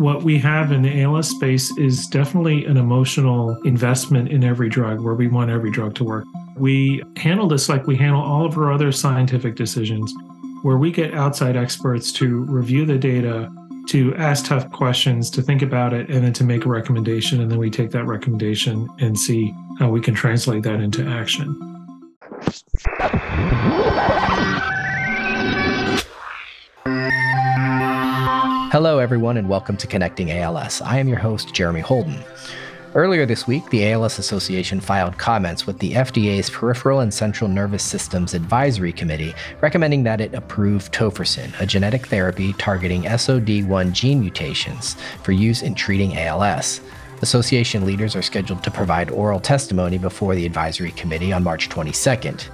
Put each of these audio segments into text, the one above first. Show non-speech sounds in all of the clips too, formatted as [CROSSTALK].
what we have in the ALS space is definitely an emotional investment in every drug where we want every drug to work. We handle this like we handle all of our other scientific decisions, where we get outside experts to review the data, to ask tough questions, to think about it, and then to make a recommendation. And then we take that recommendation and see how we can translate that into action. Hello, everyone, and welcome to Connecting ALS. I am your host, Jeremy Holden. Earlier this week, the ALS Association filed comments with the FDA's Peripheral and Central Nervous Systems Advisory Committee, recommending that it approve tofersen, a genetic therapy targeting SOD1 gene mutations for use in treating ALS. Association leaders are scheduled to provide oral testimony before the advisory committee on March 22nd.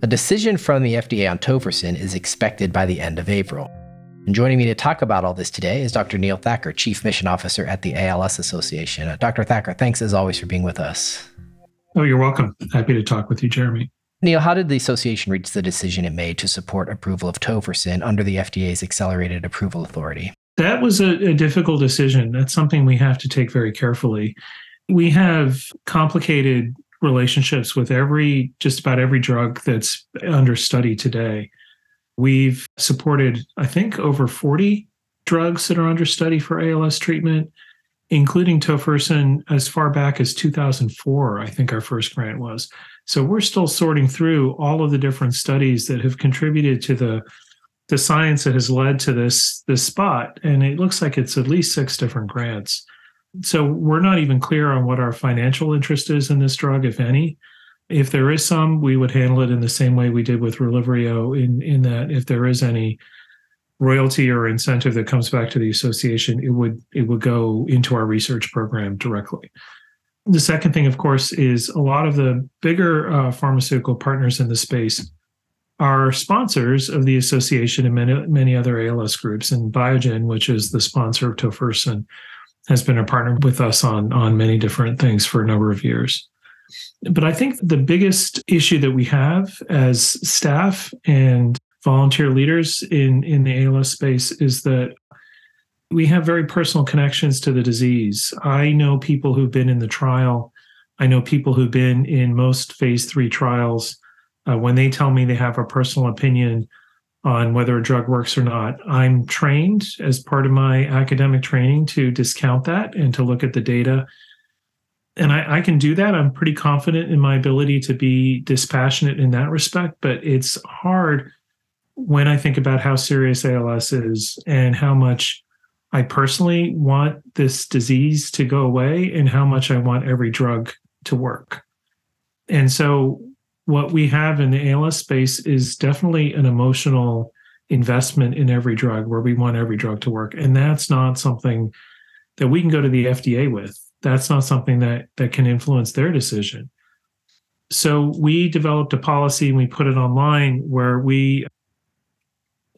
A decision from the FDA on tofersen is expected by the end of April. And joining me to talk about all this today is Dr. Neil Thakur, Chief Mission Officer at the ALS Association. Uh, Dr. Thakur, thanks as always for being with us. Oh, you're welcome. Happy to talk with you, Jeremy. Neil, how did the association reach the decision it made to support approval of tofersen under the FDA's accelerated approval authority? That was a, a difficult decision. That's something we have to take very carefully. We have complicated relationships with every just about every drug that's under study today. We've supported, I think, over 40 drugs that are under study for ALS treatment, including tofersen as far back as 2004, I think our first grant was. So we're still sorting through all of the different studies that have contributed to the the science that has led to this this spot and it looks like it's at least six different grants so we're not even clear on what our financial interest is in this drug, if any. If there is some, we would handle it in the same way we did with Relyvrio, in in that if there is any royalty or incentive that comes back to the association, it would it would go into our research program directly. The second thing, of course, is a lot of the bigger uh, pharmaceutical partners in the space are sponsors of the association and many many other ALS groups. And Biogen, which is the sponsor of tofersen, has been a partner with us on on many different things for a number of years. But I think the biggest issue that we have as staff and volunteer leaders in in the ALS space is that we have very personal connections to the disease. I know people who've been in the trial. I know people who've been in most phase three trials. Uh, when they tell me they have a personal opinion on whether a drug works or not. I'm trained as part of my academic training to discount that and to look at the data. And I, I, can do that. I'm pretty confident in my ability to be dispassionate in that respect, but it's hard when I think about how serious ALS is and how much I personally want this disease to go away and how much I want every drug to work. And so what we have in the ALS space is definitely an emotional investment in every drug where we want every drug to work. And that's not something that we can go to the FDA with. That's not something that that can influence their decision. So we developed a policy and we put it online where we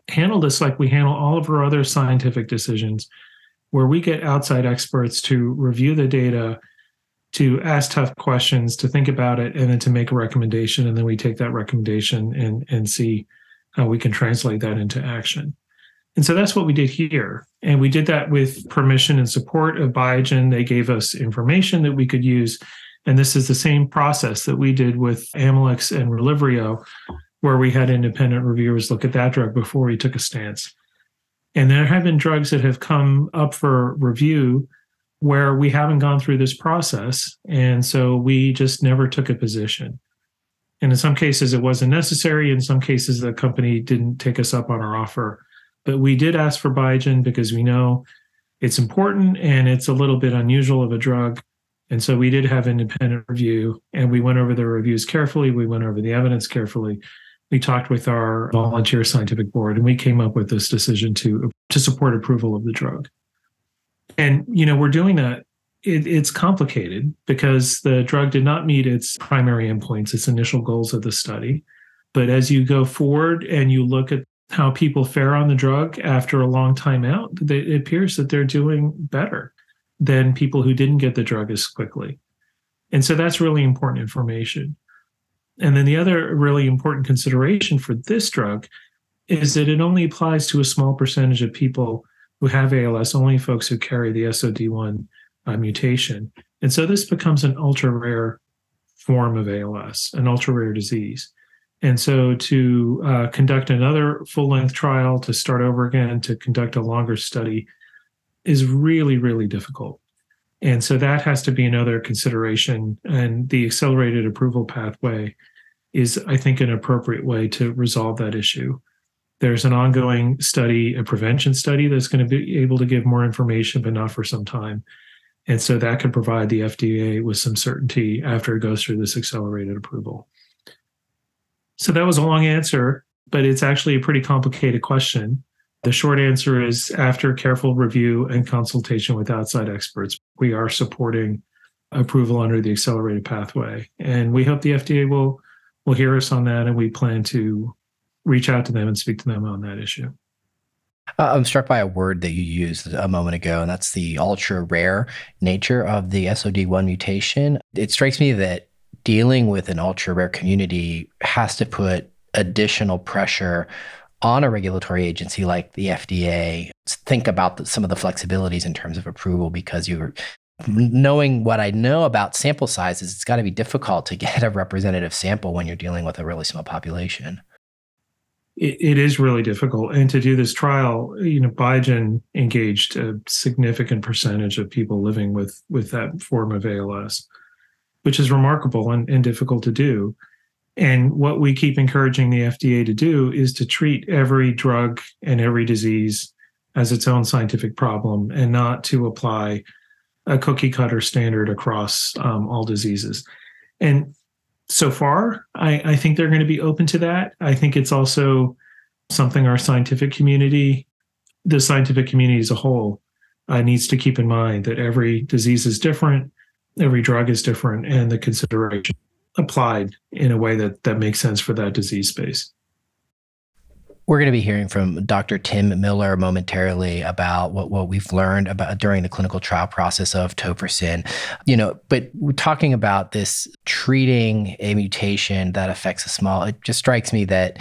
handle this like we handle all of our other scientific decisions, where we get outside experts to review the data to ask tough questions, to think about it, and then to make a recommendation. And then we take that recommendation and, and see how we can translate that into action. And so that's what we did here. And we did that with permission and support of Biogen. They gave us information that we could use. And this is the same process that we did with Amylyx and Relyvrio, where we had independent reviewers look at that drug before we took a stance. And there have been drugs that have come up for review where we haven't gone through this process. And so we just never took a position. And in some cases, it wasn't necessary. In some cases, the company didn't take us up on our offer. But we did ask for Biogen because we know it's important and it's a little bit unusual of a drug. And so we did have independent review and we went over the reviews carefully. We went over the evidence carefully. We talked with our volunteer scientific board and we came up with this decision to, to support approval of the drug. And, you know, we're doing that. It, it's complicated because the drug did not meet its primary endpoints, its initial goals of the study. But as you go forward and you look at how people fare on the drug after a long time out, it appears that they're doing better than people who didn't get the drug as quickly. And so that's really important information. And then the other really important consideration for this drug is that it only applies to a small percentage of people who have ALS, only folks who carry the SOD1 uh, mutation. And so this becomes an ultra rare form of ALS, an ultra rare disease. And so to uh, conduct another full length trial, to start over again, to conduct a longer study is really, really difficult. And so that has to be another consideration. And the accelerated approval pathway is, I think, an appropriate way to resolve that issue. There's an ongoing study, a prevention study that's going to be able to give more information, but not for some time. And so that could provide the FDA with some certainty after it goes through this accelerated approval. So that was a long answer, but it's actually a pretty complicated question. The short answer is after careful review and consultation with outside experts, we are supporting approval under the accelerated pathway. And we hope the FDA will will hear us on that and we plan to reach out to them and speak to them on that issue. Uh, I'm struck by a word that you used a moment ago, and that's the ultra rare nature of the SOD1 mutation. It strikes me that dealing with an ultra rare community has to put additional pressure on a regulatory agency like the FDA think about the, some of the flexibilities in terms of approval because you're knowing what I know about sample sizes, it's got to be difficult to [LAUGHS] get a representative sample when you're dealing with a really small population. It, it is really difficult. And to do this trial, you know, Biogen engaged a significant percentage of people living with with that form of ALS which is remarkable and, and difficult to do. And what we keep encouraging the FDA to do is to treat every drug and every disease as its own scientific problem and not to apply a cookie cutter standard across um, all diseases. And so far, I, I think they're going to be open to that. I think it's also something our scientific community, the scientific community as a whole, uh, needs to keep in mind that every disease is different every drug is different and the consideration applied in a way that that makes sense for that disease space. We're going to be hearing from Dr. Tim Miller momentarily about what, what we've learned about during the clinical trial process of tofersen. You know, but we're talking about this treating a mutation that affects a small, it just strikes me that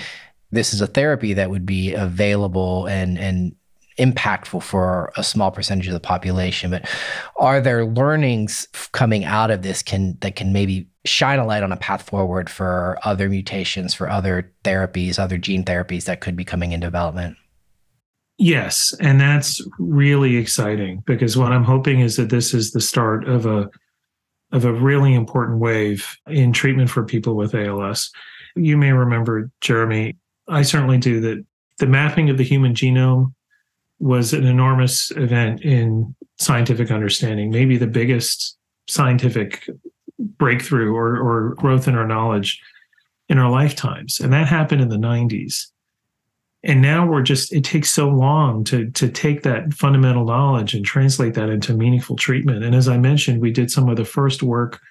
this is a therapy that would be available and and impactful for a small percentage of the population. But are there learnings coming out of this can that can maybe shine a light on a path forward for other mutations, for other therapies, other gene therapies that could be coming in development? Yes, and that's really exciting because what I'm hoping is that this is the start of a of a really important wave in treatment for people with ALS. You may remember, Jeremy, I certainly do, that the mapping of the human genome was an enormous event in scientific understanding, maybe the biggest scientific breakthrough or, or growth in our knowledge in our lifetimes. And that happened in the 90s. And now we're just, it takes so long to, to take that fundamental knowledge and translate that into meaningful treatment. And as I mentioned, we did some of the first work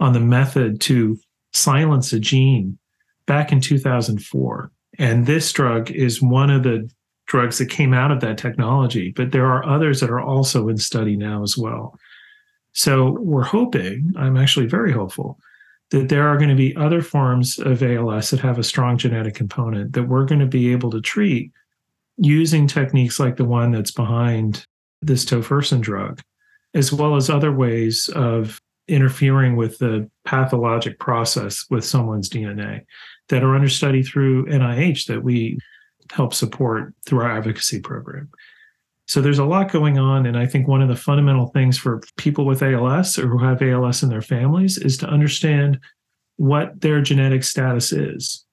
on the method to silence a gene back in 2004. And this drug is one of the drugs that came out of that technology, but there are others that are also in study now as well. So we're hoping, I'm actually very hopeful, that there are going to be other forms of ALS that have a strong genetic component that we're going to be able to treat using techniques like the one that's behind this tofersen drug, as well as other ways of interfering with the pathologic process with someone's DNA that are under study through NIH that we help support through our advocacy program. So there's a lot going on. And I think one of the fundamental things for people with ALS or who have ALS in their families is to understand what their genetic status is.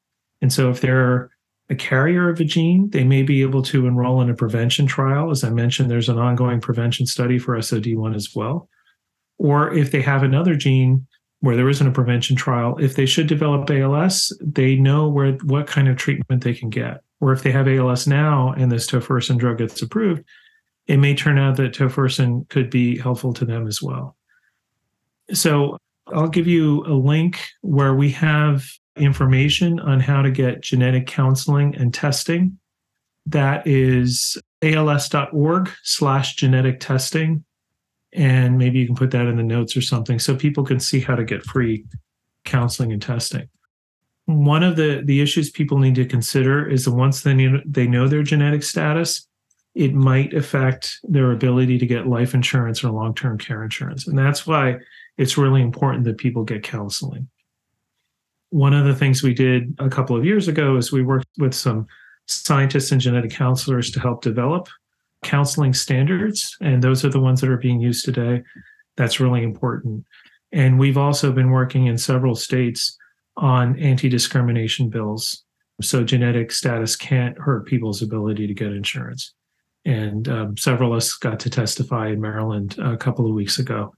And so if they're a carrier of a gene, they may be able to enroll in a prevention trial. As I mentioned, there's an ongoing prevention study for SOD1 as well. Or if they have another gene where there isn't a prevention trial, if they should develop ALS, they know where what kind of treatment they can get or if they have ALS now and this tofersen drug gets approved, it may turn out that tofersen could be helpful to them as well. So I'll give you a link where we have information on how to get genetic counseling and testing. That is als.org slash genetic testing. And maybe you can put that in the notes or something so people can see how to get free counseling and testing. One of the the issues people need to consider is that once they know, they know their genetic status, it might affect their ability to get life insurance or long term care insurance, and that's why it's really important that people get counseling. One of the things we did a couple of years ago is we worked with some scientists and genetic counselors to help develop counseling standards, and those are the ones that are being used today. That's really important. And we've also been working in several states on anti discrimination bills. So genetic status can't hurt people's ability to get insurance. And um, several of us got to testify in Maryland a couple of weeks ago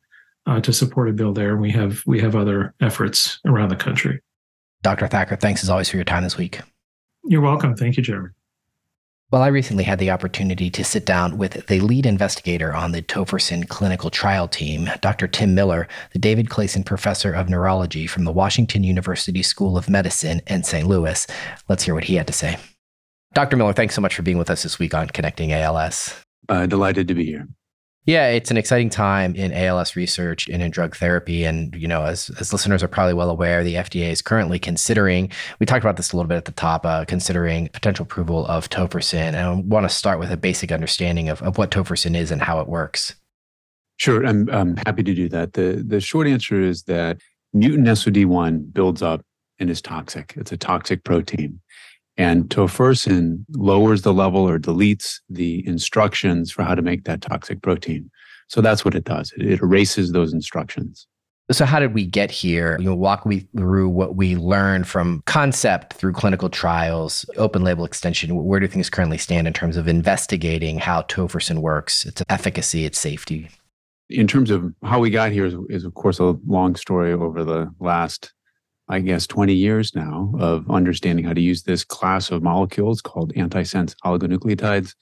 uh, to support a bill there. And we have we have other efforts around the country. Dr. Thakur, thanks as always for your time this week. You're welcome. Thank you, Jeremy. Well, I recently had the opportunity to sit down with the lead investigator on the tofersen clinical trial team, Dr. Tim Miller, the David Clayson Professor of Neurology from the Washington University School of Medicine in St. Louis. Let's hear what he had to say. Dr. Miller, thanks so much for being with us this week on Connecting ALS. Uh, delighted to be here. Yeah, it's an exciting time in ALS research and in drug therapy. And, you know, as, as listeners are probably well aware, the FDA is currently considering, we talked about this a little bit at the top, uh, considering potential approval of tofersen. And I want to start with a basic understanding of, of what tofersen is and how it works. Sure, I'm, I'm happy to do that. The, the short answer is that mutant SOD1 builds up and is toxic. It's a toxic protein. And tofersen lowers the level or deletes the instructions for how to make that toxic protein. So that's what it does. It, it erases those instructions. So how did we get here? You know, walk me through what we learned from concept through clinical trials, open label extension. Where do things currently stand in terms of investigating how tofersen works, its efficacy, its safety? In terms of how we got here is, is of course a long story over the last I guess, 20 years now of understanding how to use this class of molecules called antisense oligonucleotides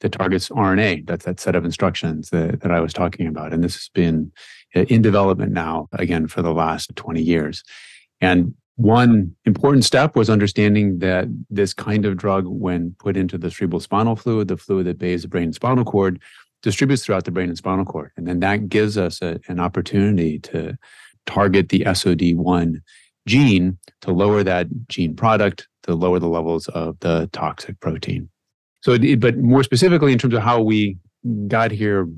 that targets RNA. That's that set of instructions that, that I was talking about. And this has been uh, in development now, again, for the last 20 years. And one important step was understanding that this kind of drug, when put into the cerebral spinal fluid, the fluid that bathes the brain and spinal cord, distributes throughout the brain and spinal cord. And then that gives us a, an opportunity to target the SOD1 gene to lower that gene product to lower the levels of the toxic protein. So, but more specifically, in terms of how we got here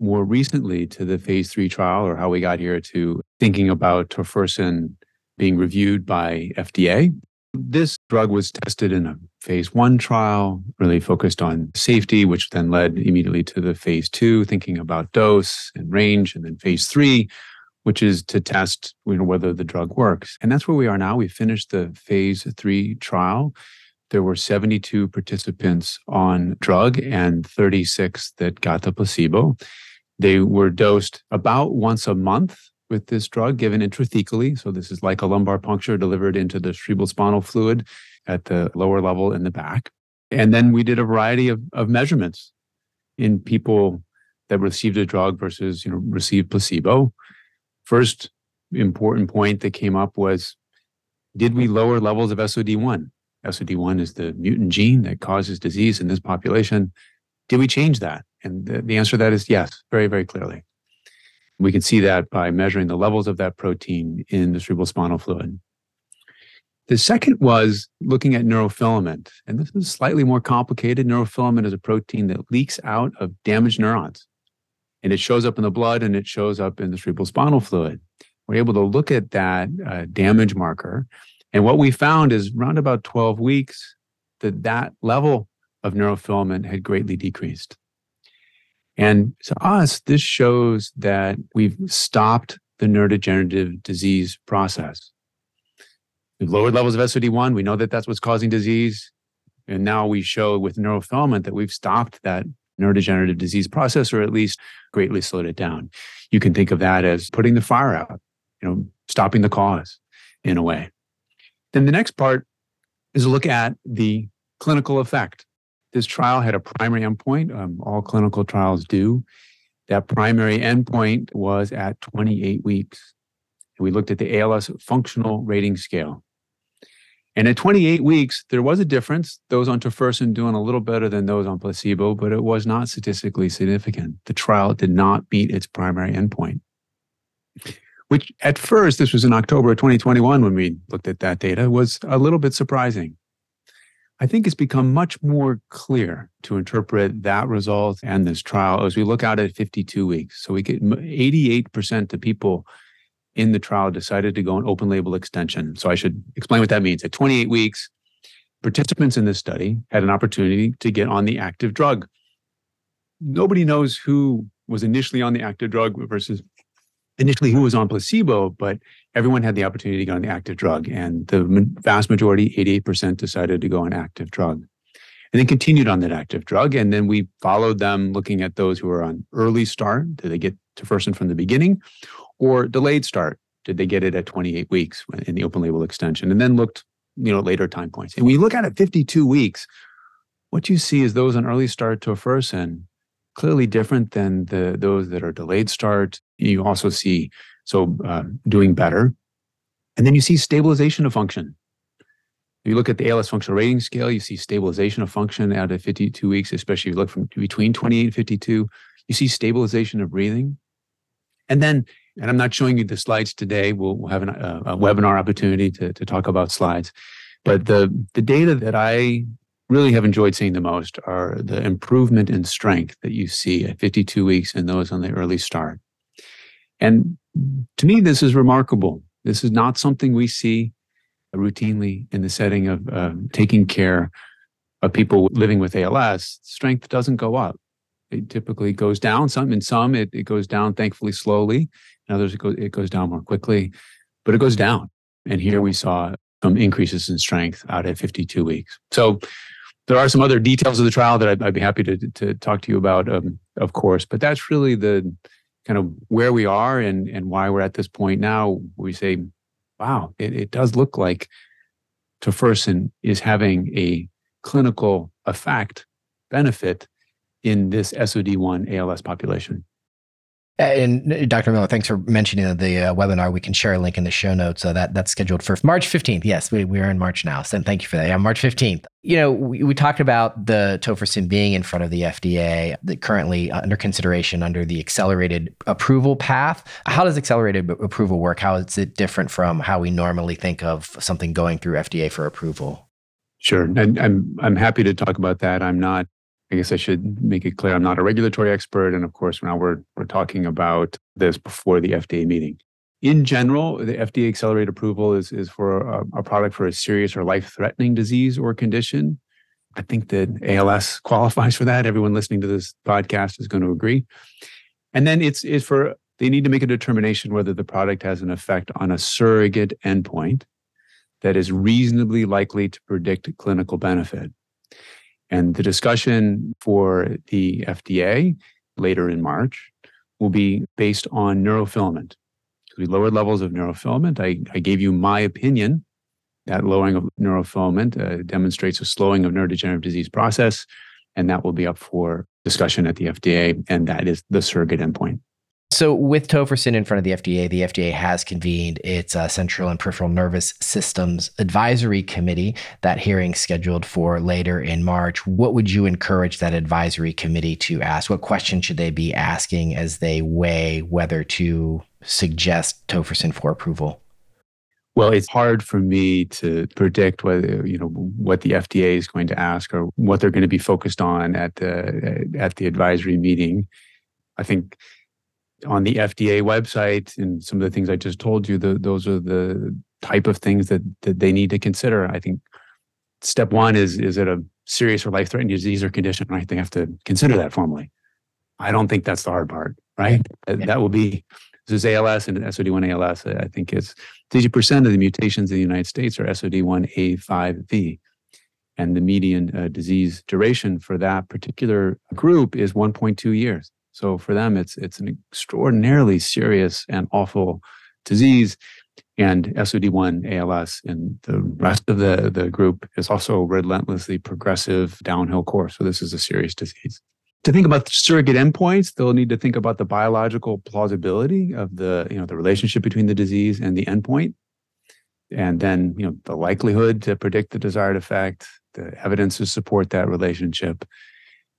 more recently to the phase three trial, or how we got here to thinking about tofersen being reviewed by FDA. This drug was tested in a phase one trial, really focused on safety, which then led immediately to the phase two, thinking about dose and range, and then phase three, which is to test you know, whether the drug works. And that's where we are now. We finished the phase three trial. There were 72 participants on drug and 36 that got the placebo. They were dosed about once a month with this drug given intrathecally. So this is like a lumbar puncture delivered into the cerebral spinal fluid at the lower level in the back. And then we did a variety of, of measurements in people that received a drug versus you know received placebo first important point that came up was did we lower levels of SOD1? SOD1 is the mutant gene that causes disease in this population. Did we change that? And the, the answer to that is yes, very, very clearly. We can see that by measuring the levels of that protein in the cerebral spinal fluid. The second was looking at neurofilament. And this is slightly more complicated. Neurofilament is a protein that leaks out of damaged neurons and it shows up in the blood and it shows up in the cerebral spinal fluid. We're able to look at that uh, damage marker. And what we found is around about 12 weeks that that level of neurofilament had greatly decreased. And to us, this shows that we've stopped the neurodegenerative disease process. We've lowered levels of SOD1. We know that that's what's causing disease. And now we show with neurofilament that we've stopped that neurodegenerative disease process, or at least greatly slowed it down. You can think of that as putting the fire out, you know, stopping the cause in a way. Then the next part is look at the clinical effect. This trial had a primary endpoint. Um, all clinical trials do. That primary endpoint was at 28 weeks. And we looked at the ALS functional rating scale. And at 28 weeks, there was a difference. Those on tofersen doing a little better than those on placebo, but it was not statistically significant. The trial did not meet its primary endpoint. which at first, this was in October of 2021 when we looked at that data, was a little bit surprising. I think it's become much more clear to interpret that result and this trial as we look out at 52 weeks. So we get 88% of people in the trial decided to go an open label extension. So I should explain what that means. At 28 weeks, participants in this study had an opportunity to get on the active drug. Nobody knows who was initially on the active drug versus initially who was on placebo, but everyone had the opportunity to go on the active drug. And the vast majority, 88%, decided to go on active drug. And then continued on that active drug. And then we followed them looking at those who were on early start. Did they get tofersen from the beginning? Or delayed start? Did they get it at 28 weeks in the open label extension? And then looked, you know, later time points. And when you look at it 52 weeks, what you see is those on early start to tofersen clearly different than the those that are delayed start. You also see so uh, doing better, and then you see stabilization of function. If you look at the ALS functional rating scale, you see stabilization of function out at 52 weeks, especially if you look from between 28 and 52. You see stabilization of breathing. And then, and I'm not showing you the slides today. We'll, we'll have an, uh, a webinar opportunity to, to talk about slides. But the, the data that I really have enjoyed seeing the most are the improvement in strength that you see at 52 weeks in those on the early start. And to me, this is remarkable. This is not something we see routinely in the setting of uh, taking care of people living with ALS. Strength doesn't go up. It typically goes down. Some in some it, it goes down thankfully slowly. In others it goes it goes down more quickly, but it goes down. And here we saw some increases in strength out at 52 weeks. So there are some other details of the trial that I'd, I'd be happy to, to talk to you about, um, of course. But that's really the kind of where we are and and why we're at this point now. We say, wow, it, it does look like tofersen is having a clinical effect benefit in this SOD1 ALS population. And uh, Dr. Miller, thanks for mentioning the uh, webinar. We can share a link in the show notes. So that that's scheduled for March 15th. Yes, we, we are in March now. So thank you for that. Yeah, March 15th. You know, we, we talked about the tofersen being in front of the FDA, that currently under consideration under the accelerated approval path. How does accelerated approval work? How is it different from how we normally think of something going through FDA for approval? Sure. And I'm I'm happy to talk about that. I'm not I guess I should make it clear I'm not a regulatory expert. And of course, now we're, we're talking about this before the FDA meeting. In general, the FDA accelerated approval is, is for a, a product for a serious or life threatening disease or condition. I think that ALS qualifies for that. Everyone listening to this podcast is going to agree. And then it's, it's for, they need to make a determination whether the product has an effect on a surrogate endpoint that is reasonably likely to predict clinical benefit. And the discussion for the FDA later in March will be based on neurofilament. We lowered levels of neurofilament. I, I gave you my opinion that lowering of neurofilament uh, demonstrates a slowing of neurodegenerative disease process, and that will be up for discussion at the FDA, and that is the surrogate endpoint. So, with tofersen in front of the FDA, the FDA has convened its uh, Central and Peripheral Nervous Systems Advisory Committee. That hearing scheduled for later in March. What would you encourage that advisory committee to ask? What questions should they be asking as they weigh whether to suggest tofersen for approval? Well, it's hard for me to predict whether you know what the FDA is going to ask or what they're going to be focused on at the at the advisory meeting. I think on the FDA website and some of the things I just told you, the, those are the type of things that, that they need to consider. I think step one is is it a serious or life threatening disease or condition? Right, they have to consider that formally. I don't think that's the hard part. Right, yeah. that will be this is ALS and SOD1 ALS. I think it's 30% of the mutations in the United States are SOD1A5V. And the median uh, disease duration for that particular group is 1.2 years. So for them, it's it's an extraordinarily serious and awful disease. And SOD1 ALS and the rest of the, the group is also relentlessly progressive downhill course. So this is a serious disease. To think about surrogate endpoints, they'll need to think about the biological plausibility of the, you know, the relationship between the disease and the endpoint. And then, you know, the likelihood to predict the desired effect, the evidence to support that relationship,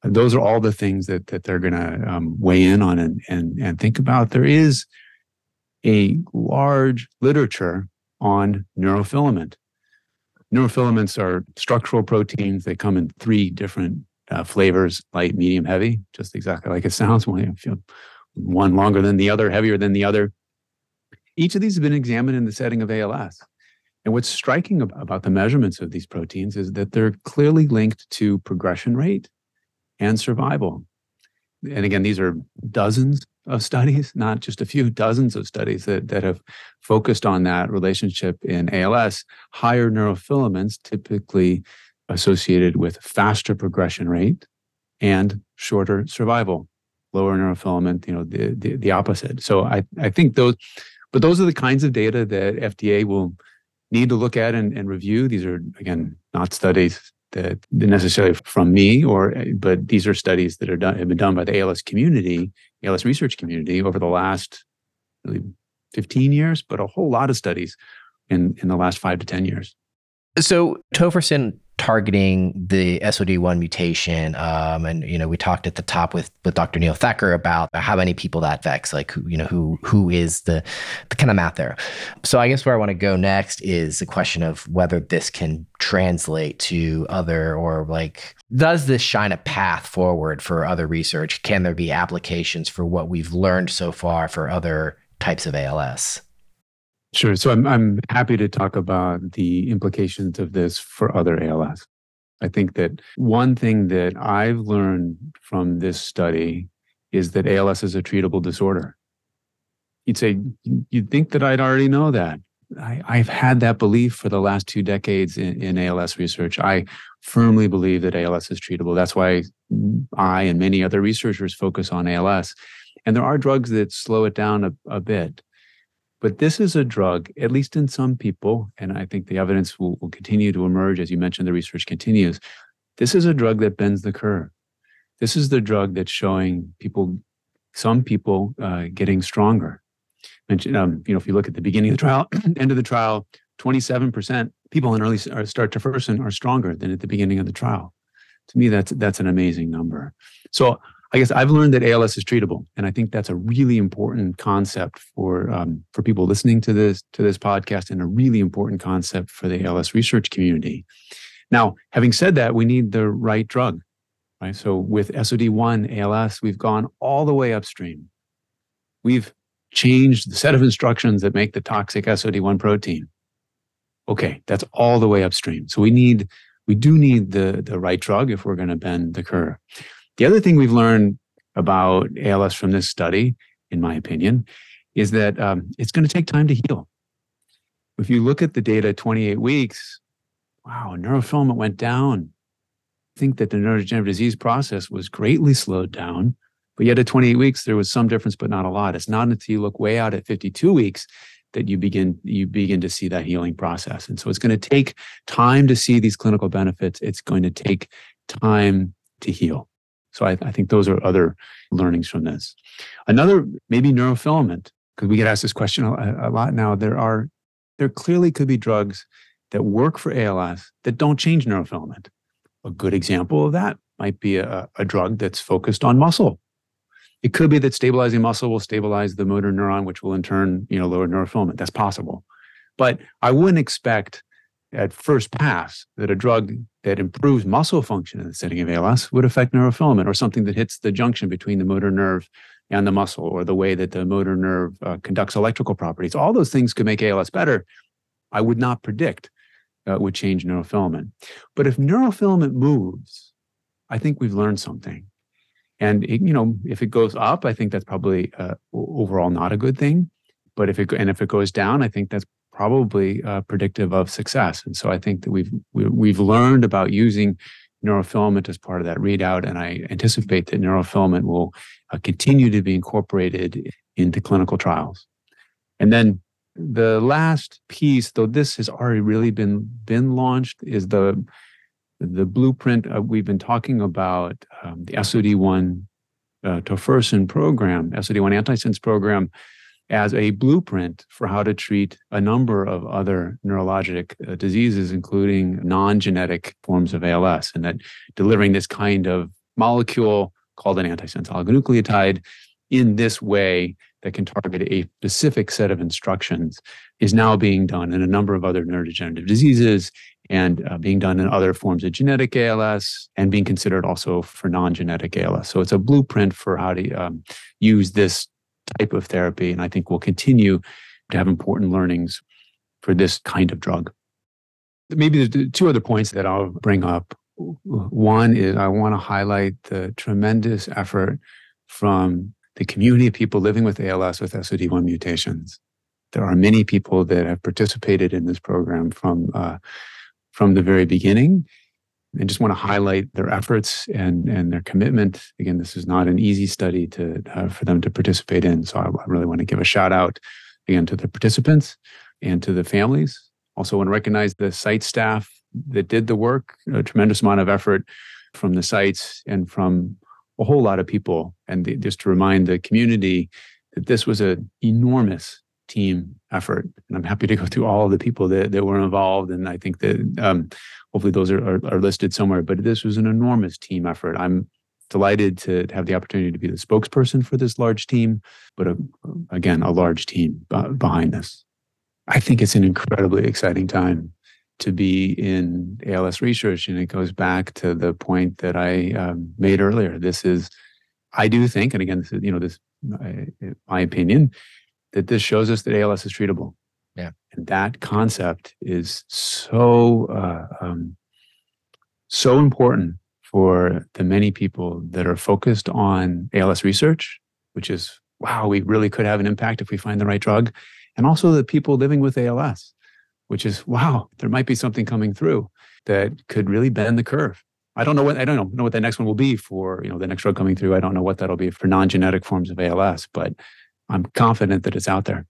those are all the things that that they're going to um, weigh in on and and and think about. There is a large literature on neurofilament. Neurofilaments are structural proteins. They come in three different uh, flavors light, medium, heavy, just exactly like it sounds. One longer than the other, heavier than the other. Each of these have been examined in the setting of ALS. And what's striking about the measurements of these proteins is that they're clearly linked to progression rate and survival. And again, these are dozens of studies, not just a few, dozens of studies that, that have focused on that relationship in ALS. Higher neurofilaments typically associated with faster progression rate and shorter survival. Lower neurofilament, you know, the, the, the opposite. So I, I think those, but those are the kinds of data that FDA will need to look at and, and review. These are, again, not studies that necessarily from me or but these are studies that are done have been done by the ALS community, ALS research community over the last really 15 years, but a whole lot of studies in in the last 5 to 10 years. So tofersen targeting the SOD1 mutation. Um, and you know, we talked at the top with with Dr. Neil Thakur about how many people that affects, like who you know who who is the the kind of math there. So I guess where I want to go next is the question of whether this can translate to other or like does this shine a path forward for other research? Can there be applications for what we've learned so far for other types of ALS? Sure. So I'm I'm happy to talk about the implications of this for other ALS. I think that one thing that I've learned from this study is that ALS is a treatable disorder. You'd say you'd think that I'd already know that. I, I've had that belief for the last two decades in, in ALS research. I firmly believe that ALS is treatable. That's why I and many other researchers focus on ALS. And there are drugs that slow it down a, a bit. But this is a drug, at least in some people, and I think the evidence will, will continue to emerge as you mentioned, the research continues. This is a drug that bends the curve. This is the drug that's showing people, some people, uh, getting stronger. Um, you know, if you look at the beginning of the trial, [CLEARS THROAT] end of the trial, 27% people in early start tofersen are stronger than at the beginning of the trial. To me, that's that's an amazing number. So I guess I've learned that ALS is treatable, and I think that's a really important concept for um, for people listening to this to this podcast, and a really important concept for the ALS research community. Now, having said that, we need the right drug, right? So with SOD1 ALS, we've gone all the way upstream. We've changed the set of instructions that make the toxic SOD1 protein. Okay, that's all the way upstream. So we need we do need the the right drug if we're going to bend the curve. The other thing we've learned about ALS from this study, in my opinion, is that um, it's going to take time to heal. If you look at the data 28 weeks, wow, neurofilament went down. I think that the neurodegenerative disease process was greatly slowed down. But yet at 28 weeks, there was some difference, but not a lot. It's not until you look way out at 52 weeks that you begin you begin to see that healing process. And so it's going to take time to see these clinical benefits. It's going to take time to heal. So I, I think those are other learnings from this. Another, maybe neurofilament, because we get asked this question a, a lot now. There are, there clearly could be drugs that work for ALS that don't change neurofilament. A good example of that might be a, a, drug that's focused on muscle. It could be that stabilizing muscle will stabilize the motor neuron, which will in turn, you know, lower neurofilament. That's possible. But I wouldn't expect at first pass that a drug that improves muscle function in the setting of ALS would affect neurofilament or something that hits the junction between the motor nerve and the muscle or the way that the motor nerve uh, conducts electrical properties. All those things could make ALS better. I would not predict uh, would change neurofilament. But if neurofilament moves, I think we've learned something. And it, you know, if it goes up, I think that's probably uh, overall not a good thing. But if it and if it goes down, I think that's probably uh, predictive of success. And so I think that we've we've learned about using neurofilament as part of that readout, and I anticipate that neurofilament will uh, continue to be incorporated into clinical trials. And then the last piece, though this has already really been been launched, is the the blueprint uh, we've been talking about um, the SOD1 uh, tofersen program, SOD1 antisense program as a blueprint for how to treat a number of other neurologic uh, diseases, including non genetic forms of ALS, and that delivering this kind of molecule called an antisense oligonucleotide in this way that can target a specific set of instructions is now being done in a number of other neurodegenerative diseases and uh, being done in other forms of genetic ALS and being considered also for non genetic ALS. So it's a blueprint for how to um, use this type of therapy. And I think we'll continue to have important learnings for this kind of drug. Maybe there's two other points that I'll bring up. One is I want to highlight the tremendous effort from the community of people living with ALS with SOD1 mutations. There are many people that have participated in this program from uh, from the very beginning, and just want to highlight their efforts and and their commitment. Again, this is not an easy study to uh, for them to participate in, so I, I really want to give a shout out again to the participants and to the families. Also, want to recognize the site staff that did the work. A tremendous amount of effort from the sites and from a whole lot of people. And the, just to remind the community that this was an enormous team effort. And I'm happy to go through all of the people that, that were involved. And I think that um, hopefully those are, are, are listed somewhere. But this was an enormous team effort. I'm delighted to have the opportunity to be the spokesperson for this large team, but a, again, a large team behind this. I think it's an incredibly exciting time to be in ALS research. And it goes back to the point that I um, made earlier. This is, I do think, and again, this is, you know, this, my, my opinion, that this shows us that ALS is treatable. Yeah. And that concept is so, uh, um, so important for the many people that are focused on ALS research, which is, wow, we really could have an impact if we find the right drug and also the people living with ALS, which is wow, there might be something coming through that could really bend the curve. I don't know what I don't know, know what the next one will be for you know the next drug coming through. I don't know what that'll be for non-genetic forms of ALS, but I'm confident that it's out there.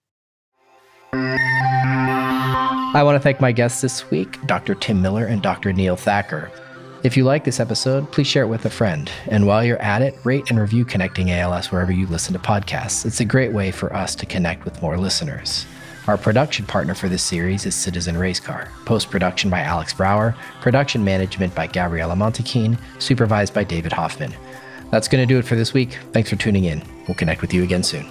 I want to thank my guests this week, Dr. Tim Miller and Dr. Neil Thakur. If you like this episode, please share it with a friend. And while you're at it, rate and review Connecting ALS wherever you listen to podcasts. It's a great way for us to connect with more listeners. Our production partner for this series is Citizen Racecar. Post production by Alex Brower, production management by Gabriella Montequin, supervised by David Hoffman. That's going to do it for this week. Thanks for tuning in. We'll connect with you again soon.